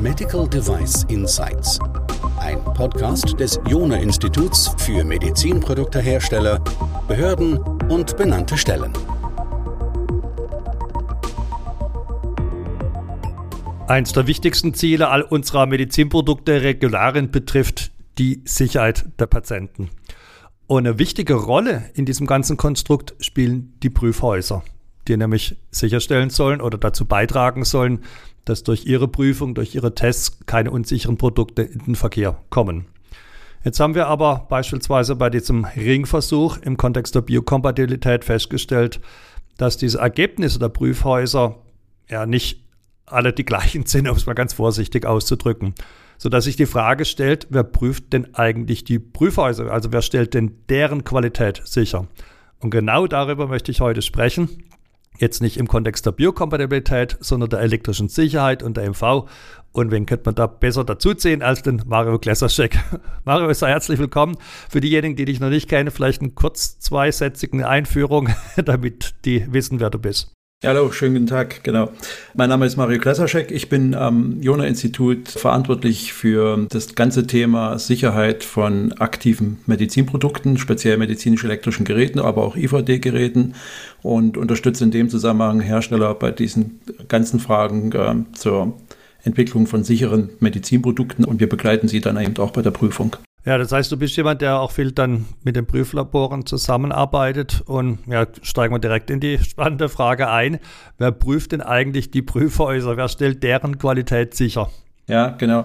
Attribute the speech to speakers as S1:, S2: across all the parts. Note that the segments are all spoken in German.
S1: Medical Device Insights. Ein Podcast des Jona Instituts für Medizinproduktehersteller, Behörden und benannte Stellen.
S2: Eins der wichtigsten Ziele all unserer Medizinprodukte Regularien betrifft die Sicherheit der Patienten. Und eine wichtige Rolle in diesem ganzen Konstrukt spielen die Prüfhäuser, die nämlich sicherstellen sollen oder dazu beitragen sollen, dass durch ihre Prüfung, durch ihre Tests keine unsicheren Produkte in den Verkehr kommen. Jetzt haben wir aber beispielsweise bei diesem Ringversuch im Kontext der Biokompatibilität festgestellt, dass diese Ergebnisse der Prüfhäuser ja nicht alle die gleichen sind, um es mal ganz vorsichtig auszudrücken sodass sich die Frage stellt, wer prüft denn eigentlich die Prüfhäuser? Also wer stellt denn deren Qualität sicher? Und genau darüber möchte ich heute sprechen. Jetzt nicht im Kontext der Biokompatibilität, sondern der elektrischen Sicherheit und der MV. Und wen könnte man da besser dazuziehen als den Mario Gläserschek? Mario, sei herzlich willkommen. Für diejenigen, die dich noch nicht kennen, vielleicht eine kurz zweisätzige Einführung, damit die wissen, wer du bist.
S3: Hallo, schönen guten Tag. Genau. Mein Name ist Mario Klasaschek. Ich bin am Jona-Institut verantwortlich für das ganze Thema Sicherheit von aktiven Medizinprodukten, speziell medizinisch-elektrischen Geräten, aber auch IVD-Geräten und unterstütze in dem Zusammenhang Hersteller bei diesen ganzen Fragen äh, zur Entwicklung von sicheren Medizinprodukten und wir begleiten sie dann eben auch bei der Prüfung.
S2: Ja, das heißt, du bist jemand, der auch viel dann mit den Prüflaboren zusammenarbeitet. Und ja, steigen wir direkt in die spannende Frage ein. Wer prüft denn eigentlich die Prüfhäuser? Wer stellt deren Qualität sicher?
S3: Ja, genau.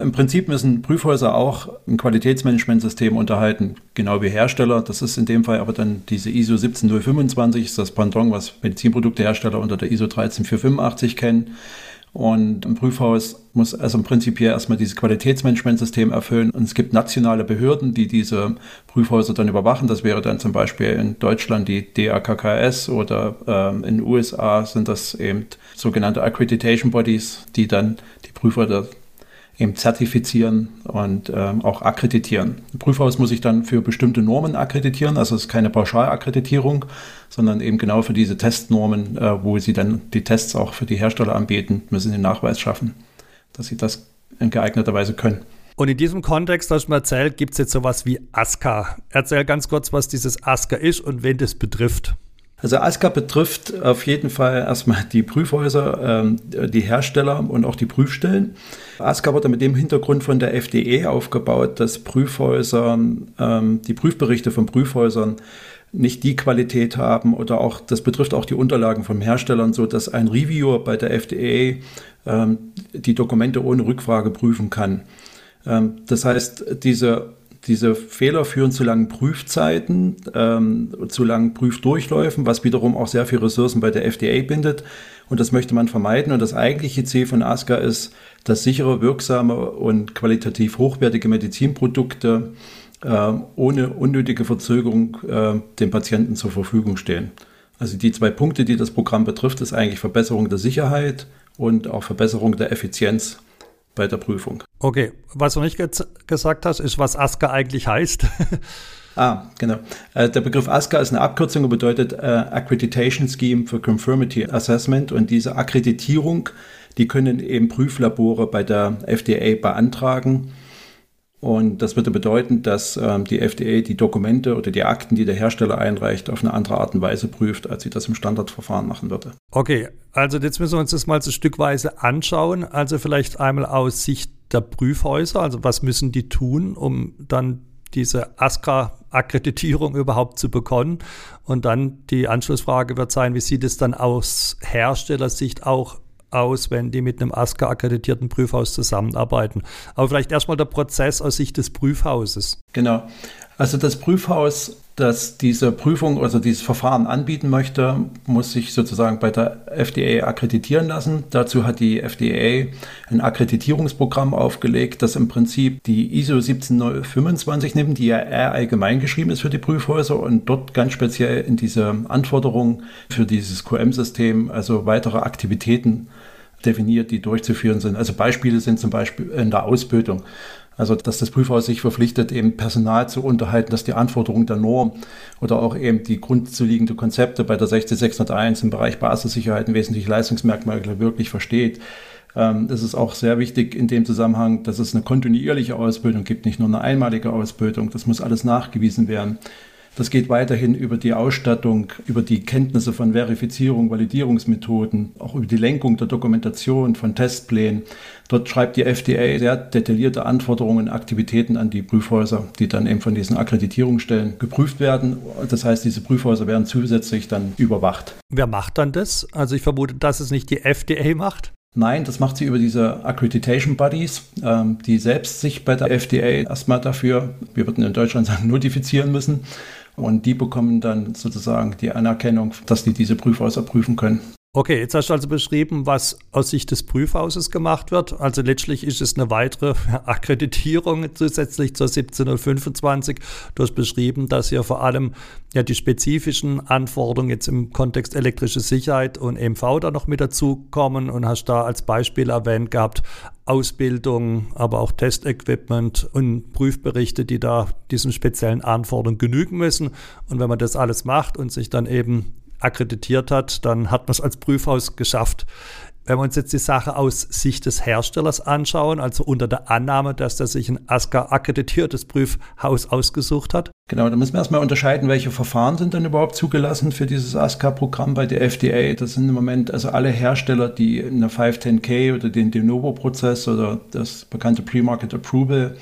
S3: Im Prinzip müssen Prüfhäuser auch ein Qualitätsmanagementsystem unterhalten, genau wie Hersteller. Das ist in dem Fall aber dann diese ISO 17025, das Pendant, was Medizinproduktehersteller unter der ISO 13485 kennen. Und ein Prüfhaus muss also im Prinzip hier erstmal dieses Qualitätsmanagementsystem erfüllen. Und es gibt nationale Behörden, die diese Prüfhäuser dann überwachen. Das wäre dann zum Beispiel in Deutschland die DAKKS oder ähm, in den USA sind das eben sogenannte Accreditation Bodies, die dann die Prüfer eben zertifizieren und ähm, auch akkreditieren. Ein Prüfhaus muss sich dann für bestimmte Normen akkreditieren, also es ist keine Pauschalakkreditierung, sondern eben genau für diese Testnormen, äh, wo sie dann die Tests auch für die Hersteller anbieten, müssen den Nachweis schaffen, dass sie das in geeigneter Weise können.
S2: Und in diesem Kontext, hast du mir erzählt, gibt es jetzt sowas wie ASCA. Erzähl ganz kurz, was dieses ASCA ist und wen das betrifft.
S3: Also ASCA betrifft auf jeden Fall erstmal die Prüfhäuser, ähm, die Hersteller und auch die Prüfstellen. ASCA wurde mit dem Hintergrund von der FDE aufgebaut, dass Prüfhäuser, ähm, die Prüfberichte von Prüfhäusern nicht die Qualität haben oder auch, das betrifft auch die Unterlagen von Herstellern, so dass ein Reviewer bei der FDA ähm, die Dokumente ohne Rückfrage prüfen kann. Das heißt, diese diese Fehler führen zu langen Prüfzeiten, ähm, zu langen Prüfdurchläufen, was wiederum auch sehr viel Ressourcen bei der FDA bindet. Und das möchte man vermeiden. Und das eigentliche Ziel von ASCA ist, dass sichere, wirksame und qualitativ hochwertige Medizinprodukte äh, ohne unnötige Verzögerung äh, dem Patienten zur Verfügung stehen. Also die zwei Punkte, die das Programm betrifft, ist eigentlich Verbesserung der Sicherheit und auch Verbesserung der Effizienz bei der Prüfung.
S2: Okay, was du nicht ge gesagt hast, ist, was ASCA eigentlich heißt.
S3: ah, genau. Äh, der Begriff ASCA ist eine Abkürzung und bedeutet äh, Accreditation Scheme for Confirmity Assessment und diese Akkreditierung, die können eben Prüflabore bei der FDA beantragen und das würde bedeuten, dass ähm, die FDA die Dokumente oder die Akten, die der Hersteller einreicht, auf eine andere Art und Weise prüft, als sie das im Standardverfahren machen würde.
S2: Okay, also jetzt müssen wir uns das mal so stückweise anschauen. Also vielleicht einmal aus Sicht der Prüfhäuser, also was müssen die tun, um dann diese ASCA-Akkreditierung überhaupt zu bekommen? Und dann die Anschlussfrage wird sein, wie sieht es dann aus Herstellersicht auch aus, wenn die mit einem ASCA-akkreditierten Prüfhaus zusammenarbeiten. Aber vielleicht erstmal der Prozess aus Sicht des Prüfhauses.
S3: Genau. Also das Prüfhaus, das diese Prüfung, also dieses Verfahren anbieten möchte, muss sich sozusagen bei der FDA akkreditieren lassen. Dazu hat die FDA ein Akkreditierungsprogramm aufgelegt, das im Prinzip die ISO 17025 nimmt, die ja eher allgemein geschrieben ist für die Prüfhäuser und dort ganz speziell in diese Anforderungen für dieses QM-System, also weitere Aktivitäten definiert, die durchzuführen sind. Also Beispiele sind zum Beispiel in der Ausbildung. Also, dass das Prüfhaus sich verpflichtet, eben Personal zu unterhalten, dass die Anforderungen der Norm oder auch eben die grundzuliegende Konzepte bei der 60601 im Bereich Basissicherheit und wesentliche Leistungsmerkmale wirklich versteht. Ähm, es ist auch sehr wichtig in dem Zusammenhang, dass es eine kontinuierliche Ausbildung gibt, nicht nur eine einmalige Ausbildung. Das muss alles nachgewiesen werden. Das geht weiterhin über die Ausstattung, über die Kenntnisse von Verifizierung, Validierungsmethoden, auch über die Lenkung der Dokumentation von Testplänen. Dort schreibt die FDA sehr detaillierte Anforderungen und Aktivitäten an die Prüfhäuser, die dann eben von diesen Akkreditierungsstellen geprüft werden. Das heißt, diese Prüfhäuser werden zusätzlich dann überwacht.
S2: Wer macht dann das? Also ich vermute, dass es nicht die FDA macht.
S3: Nein, das macht sie über diese Accreditation Bodies, ähm, die selbst sich bei der FDA erstmal dafür, wir würden in Deutschland sagen, notifizieren müssen. Und die bekommen dann sozusagen die Anerkennung, dass die diese Prüfhäuser prüfen können.
S2: Okay, jetzt hast du also beschrieben, was aus Sicht des Prüfhauses gemacht wird. Also letztlich ist es eine weitere Akkreditierung zusätzlich zur 17025. Du hast beschrieben, dass hier vor allem ja die spezifischen Anforderungen jetzt im Kontext elektrische Sicherheit und EMV da noch mit dazukommen und hast da als Beispiel erwähnt gehabt, Ausbildung, aber auch Testequipment und Prüfberichte, die da diesen speziellen Anforderungen genügen müssen. Und wenn man das alles macht und sich dann eben akkreditiert hat, dann hat man es als Prüfhaus geschafft. Wenn wir uns jetzt die Sache aus Sicht des Herstellers anschauen, also unter der Annahme, dass der sich ein ASCA-akkreditiertes Prüfhaus ausgesucht hat?
S3: Genau, da müssen wir erstmal unterscheiden, welche Verfahren sind denn überhaupt zugelassen für dieses ASCA-Programm bei der FDA. Das sind im Moment also alle Hersteller, die eine 510K oder den De Novo-Prozess oder das bekannte Pre-Market Approval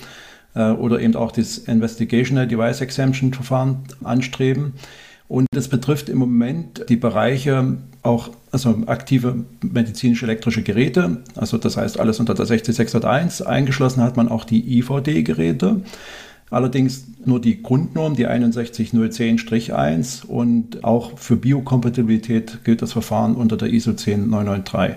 S3: äh, oder eben auch das Investigational Device Exemption Verfahren anstreben. Und das betrifft im Moment die Bereiche auch, also aktive medizinisch-elektrische Geräte, also das heißt alles unter der 60601. Eingeschlossen hat man auch die IVD-Geräte. Allerdings nur die Grundnorm, die 61010-1 und auch für Biokompatibilität gilt das Verfahren unter der ISO 10993.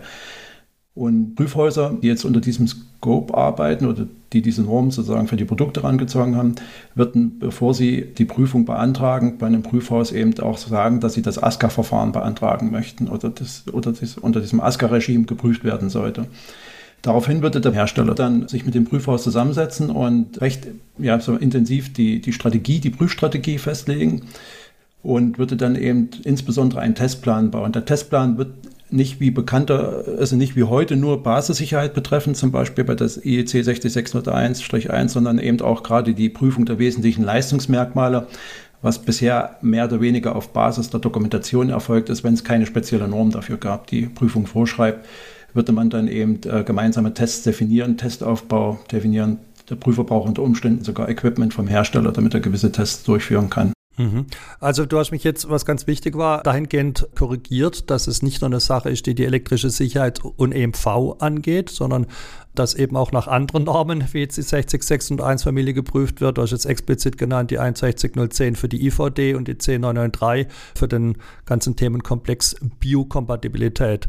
S3: Und Prüfhäuser, die jetzt unter diesem Scope arbeiten oder die diese Norm sozusagen für die Produkte herangezogen haben, würden, bevor sie die Prüfung beantragen, bei einem Prüfhaus eben auch sagen, dass sie das ASCA-Verfahren beantragen möchten oder das, oder das unter diesem ASCA-Regime geprüft werden sollte. Daraufhin würde der Hersteller dann sich mit dem Prüfhaus zusammensetzen und recht ja, so intensiv die, die Strategie, die Prüfstrategie festlegen und würde dann eben insbesondere einen Testplan bauen. Der Testplan wird nicht wie bekannter, also nicht wie heute nur Basissicherheit betreffen, zum Beispiel bei das IEC 60601-1, sondern eben auch gerade die Prüfung der wesentlichen Leistungsmerkmale, was bisher mehr oder weniger auf Basis der Dokumentation erfolgt ist, wenn es keine spezielle Norm dafür gab, die Prüfung vorschreibt, würde man dann eben äh, gemeinsame Tests definieren, Testaufbau definieren. Der Prüfer braucht unter Umständen sogar Equipment vom Hersteller, damit er gewisse Tests durchführen kann.
S2: Mhm. Also du hast mich jetzt, was ganz wichtig war, dahingehend korrigiert, dass es nicht nur eine Sache ist, die die elektrische Sicherheit und EMV angeht, sondern dass eben auch nach anderen Normen, wie jetzt die 60601 Familie geprüft wird. Du hast jetzt explizit genannt die 61010 für die IVD und die 10993 für den ganzen Themenkomplex Biokompatibilität.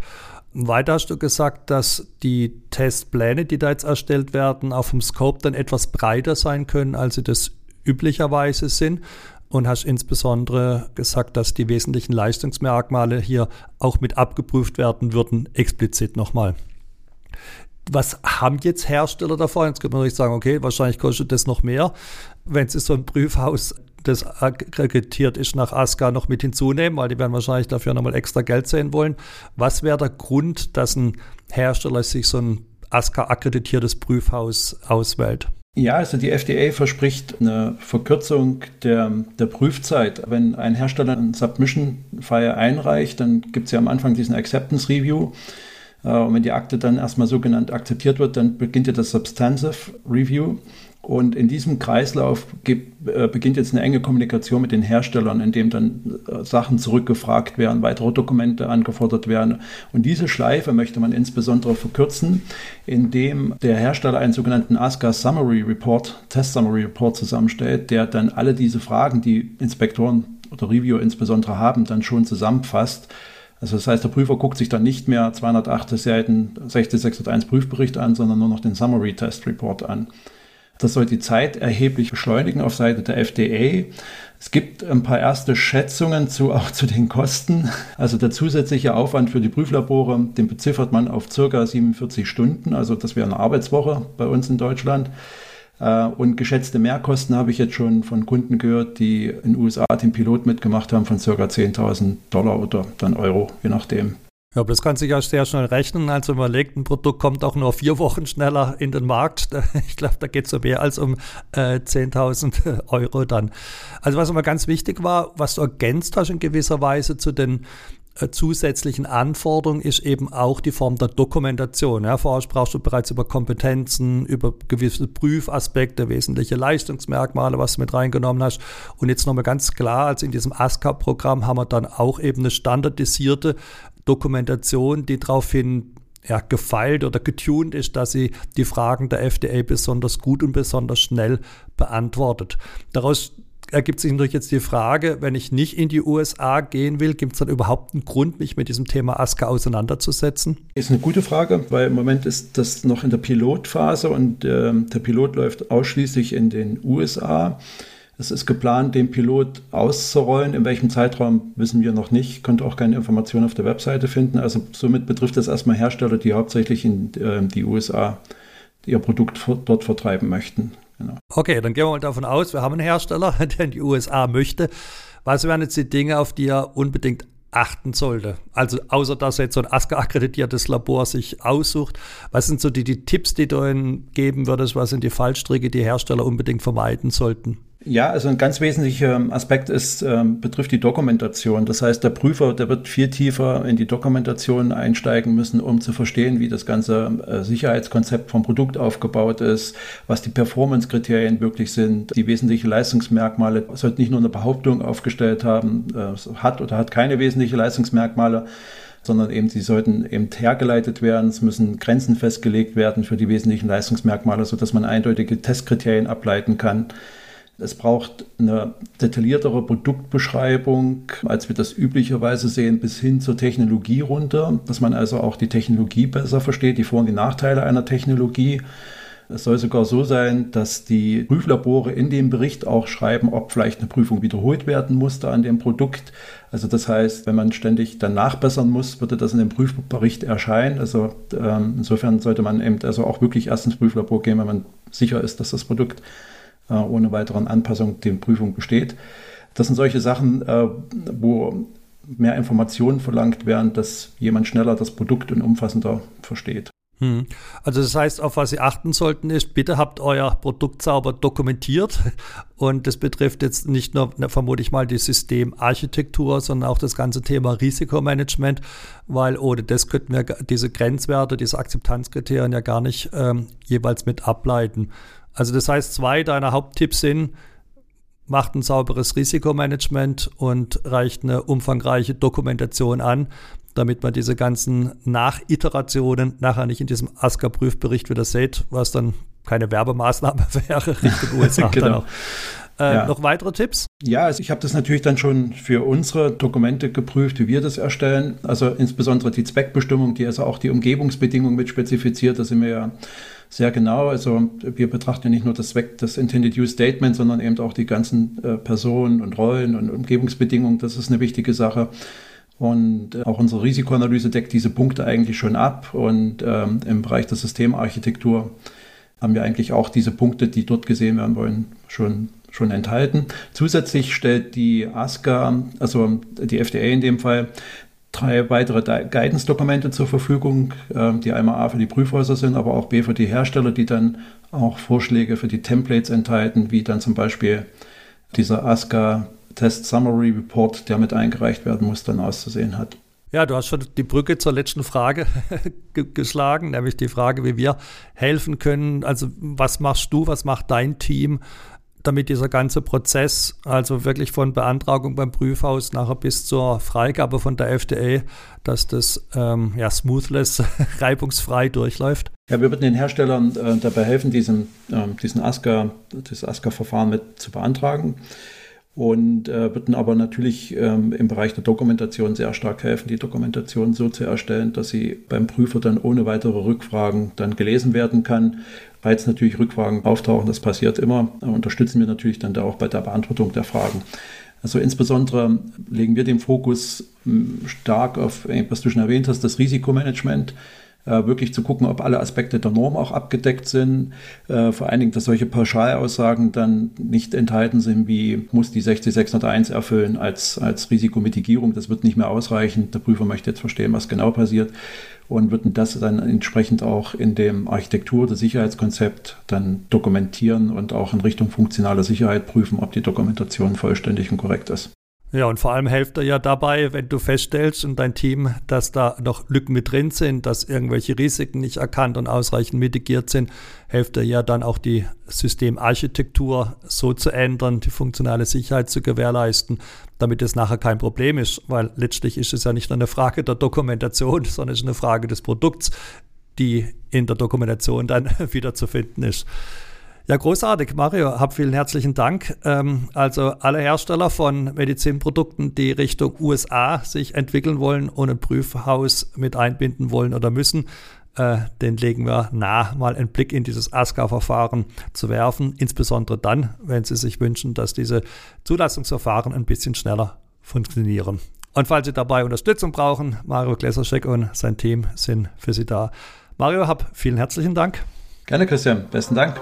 S2: Weiter hast du gesagt, dass die Testpläne, die da jetzt erstellt werden, auf dem Scope dann etwas breiter sein können, als sie das üblicherweise sind und hast insbesondere gesagt, dass die wesentlichen Leistungsmerkmale hier auch mit abgeprüft werden würden, explizit nochmal. Was haben jetzt Hersteller davon? Jetzt könnte man natürlich sagen, okay, wahrscheinlich kostet das noch mehr, wenn sie so ein Prüfhaus, das akkreditiert ist nach ASCA, noch mit hinzunehmen, weil die werden wahrscheinlich dafür nochmal extra Geld sehen wollen. Was wäre der Grund, dass ein Hersteller sich so ein ASCA-akkreditiertes Prüfhaus auswählt?
S3: Ja, also die FDA verspricht eine Verkürzung der, der Prüfzeit. Wenn ein Hersteller ein Submission-File einreicht, dann gibt es ja am Anfang diesen Acceptance Review. Äh, und wenn die Akte dann erstmal so genannt akzeptiert wird, dann beginnt ja das Substantive Review. Und in diesem Kreislauf gibt, äh, beginnt jetzt eine enge Kommunikation mit den Herstellern, in dem dann äh, Sachen zurückgefragt werden, weitere Dokumente angefordert werden. Und diese Schleife möchte man insbesondere verkürzen, indem der Hersteller einen sogenannten ASCA Summary Report, Test Summary Report zusammenstellt, der dann alle diese Fragen, die Inspektoren oder Reviewer insbesondere haben, dann schon zusammenfasst. Also das heißt, der Prüfer guckt sich dann nicht mehr 208 Seiten 60601 Prüfbericht an, sondern nur noch den Summary Test Report an. Das soll die Zeit erheblich beschleunigen auf Seite der FDA. Es gibt ein paar erste Schätzungen zu, auch zu den Kosten. Also der zusätzliche Aufwand für die Prüflabore, den beziffert man auf circa 47 Stunden. Also das wäre eine Arbeitswoche bei uns in Deutschland. Äh, und geschätzte Mehrkosten habe ich jetzt schon von Kunden gehört, die in den USA den Pilot mitgemacht haben von ca. 10.000 Dollar oder dann Euro, je nachdem.
S2: Ja, aber das kann sich ja sehr schnell rechnen. Also überlegt, ein Produkt kommt auch nur vier Wochen schneller in den Markt. Ich glaube, da geht es um mehr als um äh, 10.000 Euro dann. Also was immer ganz wichtig war, was du ergänzt hast in gewisser Weise zu den äh, zusätzlichen Anforderungen ist eben auch die Form der Dokumentation. Ja, vorher sprachst du bereits über Kompetenzen, über gewisse Prüfaspekte, wesentliche Leistungsmerkmale, was du mit reingenommen hast. Und jetzt nochmal ganz klar, also in diesem ASCAP-Programm haben wir dann auch eben eine standardisierte Dokumentation, die daraufhin ja, gefeilt oder getuned ist, dass sie die Fragen der FDA besonders gut und besonders schnell beantwortet. Daraus ergibt sich natürlich jetzt die Frage, wenn ich nicht in die USA gehen will, gibt es dann überhaupt einen Grund, mich mit diesem Thema ASCA auseinanderzusetzen?
S3: Ist eine gute Frage, weil im Moment ist das noch in der Pilotphase und äh, der Pilot läuft ausschließlich in den USA. Es ist geplant, den Pilot auszurollen. In welchem Zeitraum wissen wir noch nicht. Konnte auch keine Informationen auf der Webseite finden. Also somit betrifft es erstmal Hersteller, die hauptsächlich in äh, die USA ihr Produkt dort vertreiben möchten.
S2: Genau. Okay, dann gehen wir mal davon aus, wir haben einen Hersteller, der in die USA möchte. Was wären jetzt die Dinge, auf die er unbedingt achten sollte? Also außer dass er jetzt so ein ASCA-akkreditiertes Labor sich aussucht, was sind so die, die Tipps, die du ihnen geben würdest, was sind die Fallstricke, die Hersteller unbedingt vermeiden sollten?
S3: Ja, also ein ganz wesentlicher Aspekt ist, ähm, betrifft die Dokumentation. Das heißt, der Prüfer, der wird viel tiefer in die Dokumentation einsteigen müssen, um zu verstehen, wie das ganze äh, Sicherheitskonzept vom Produkt aufgebaut ist, was die Performance-Kriterien wirklich sind, die wesentlichen Leistungsmerkmale. Es sollte nicht nur eine Behauptung aufgestellt haben, äh, hat oder hat keine wesentlichen Leistungsmerkmale, sondern eben sie sollten eben hergeleitet werden. Es müssen Grenzen festgelegt werden für die wesentlichen Leistungsmerkmale, sodass man eindeutige Testkriterien ableiten kann. Es braucht eine detailliertere Produktbeschreibung, als wir das üblicherweise sehen, bis hin zur Technologie runter, dass man also auch die Technologie besser versteht, die Vor- und die Nachteile einer Technologie. Es soll sogar so sein, dass die Prüflabore in dem Bericht auch schreiben, ob vielleicht eine Prüfung wiederholt werden musste an dem Produkt. Also das heißt, wenn man ständig dann nachbessern muss, würde das in dem Prüfbericht erscheinen. Also ähm, insofern sollte man eben also auch wirklich erst ins Prüflabor gehen, wenn man sicher ist, dass das Produkt äh, ohne weiteren Anpassung die Prüfung besteht. Das sind solche Sachen, äh, wo mehr Informationen verlangt werden, dass jemand schneller das Produkt und umfassender versteht.
S2: Hm. Also das heißt, auf was Sie achten sollten, ist, bitte habt euer Produkt sauber dokumentiert. Und das betrifft jetzt nicht nur, vermute ich mal, die Systemarchitektur, sondern auch das ganze Thema Risikomanagement, weil ohne das könnten wir diese Grenzwerte, diese Akzeptanzkriterien ja gar nicht ähm, jeweils mit ableiten. Also das heißt, zwei deiner Haupttipps sind, macht ein sauberes Risikomanagement und reicht eine umfangreiche Dokumentation an, damit man diese ganzen Nachiterationen nachher nicht in diesem ASCA-Prüfbericht wieder sieht, was dann keine Werbemaßnahme wäre Richtung USA. genau. Äh, ja. Noch weitere Tipps?
S3: Ja, also ich habe das natürlich dann schon für unsere Dokumente geprüft, wie wir das erstellen. Also insbesondere die Zweckbestimmung, die also auch die Umgebungsbedingungen mit spezifiziert. Da sind wir ja sehr genau. Also wir betrachten ja nicht nur das das Intended Use Statement, sondern eben auch die ganzen äh, Personen und Rollen und Umgebungsbedingungen. Das ist eine wichtige Sache. Und äh, auch unsere Risikoanalyse deckt diese Punkte eigentlich schon ab. Und ähm, im Bereich der Systemarchitektur haben wir eigentlich auch diese Punkte, die dort gesehen werden wollen, schon, schon enthalten. Zusätzlich stellt die ASCA, also die FDA in dem Fall, drei weitere Guidance-Dokumente zur Verfügung, ähm, die einmal A für die Prüfhäuser sind, aber auch B für die Hersteller, die dann auch Vorschläge für die Templates enthalten, wie dann zum Beispiel dieser ASCA Test Summary Report, der mit eingereicht werden muss, dann auszusehen hat.
S2: Ja, du hast schon die Brücke zur letzten Frage geschlagen, nämlich die Frage, wie wir helfen können. Also was machst du, was macht dein Team, damit dieser ganze Prozess, also wirklich von Beantragung beim Prüfhaus nachher bis zur Freigabe von der FDA, dass das ähm, ja, smoothless, reibungsfrei durchläuft?
S3: Ja, wir würden den Herstellern äh, dabei helfen, diesen, äh, diesen ASCA, das ASCA-Verfahren mit zu beantragen und äh, würden aber natürlich ähm, im Bereich der Dokumentation sehr stark helfen, die Dokumentation so zu erstellen, dass sie beim Prüfer dann ohne weitere Rückfragen dann gelesen werden kann. Falls natürlich Rückfragen auftauchen, das passiert immer, unterstützen wir natürlich dann da auch bei der Beantwortung der Fragen. Also insbesondere legen wir den Fokus hm, stark auf, was du schon erwähnt hast, das Risikomanagement. Äh, wirklich zu gucken, ob alle Aspekte der Norm auch abgedeckt sind. Äh, vor allen Dingen, dass solche Pauschalaussagen dann nicht enthalten sind, wie muss die 60601 erfüllen als, als Risikomitigierung. Das wird nicht mehr ausreichen. Der Prüfer möchte jetzt verstehen, was genau passiert und würden das dann entsprechend auch in dem Architektur- oder Sicherheitskonzept dann dokumentieren und auch in Richtung funktionaler Sicherheit prüfen, ob die Dokumentation vollständig und korrekt ist.
S2: Ja, und vor allem hilft er ja dabei, wenn du feststellst und dein Team, dass da noch Lücken mit drin sind, dass irgendwelche Risiken nicht erkannt und ausreichend mitigiert sind, hilft er ja dann auch die Systemarchitektur so zu ändern, die funktionale Sicherheit zu gewährleisten, damit es nachher kein Problem ist, weil letztlich ist es ja nicht nur eine Frage der Dokumentation, sondern es ist eine Frage des Produkts, die in der Dokumentation dann wiederzufinden ist. Ja, großartig, Mario. Hab vielen herzlichen Dank. Ähm, also alle Hersteller von Medizinprodukten, die Richtung USA sich entwickeln wollen und ein Prüfhaus mit einbinden wollen oder müssen, äh, den legen wir nah, mal einen Blick in dieses ASCA-Verfahren zu werfen. Insbesondere dann, wenn Sie sich wünschen, dass diese Zulassungsverfahren ein bisschen schneller funktionieren. Und falls Sie dabei Unterstützung brauchen, Mario Gläserschek und sein Team sind für Sie da. Mario, hab vielen herzlichen Dank.
S3: Gerne, Christian. Besten Dank.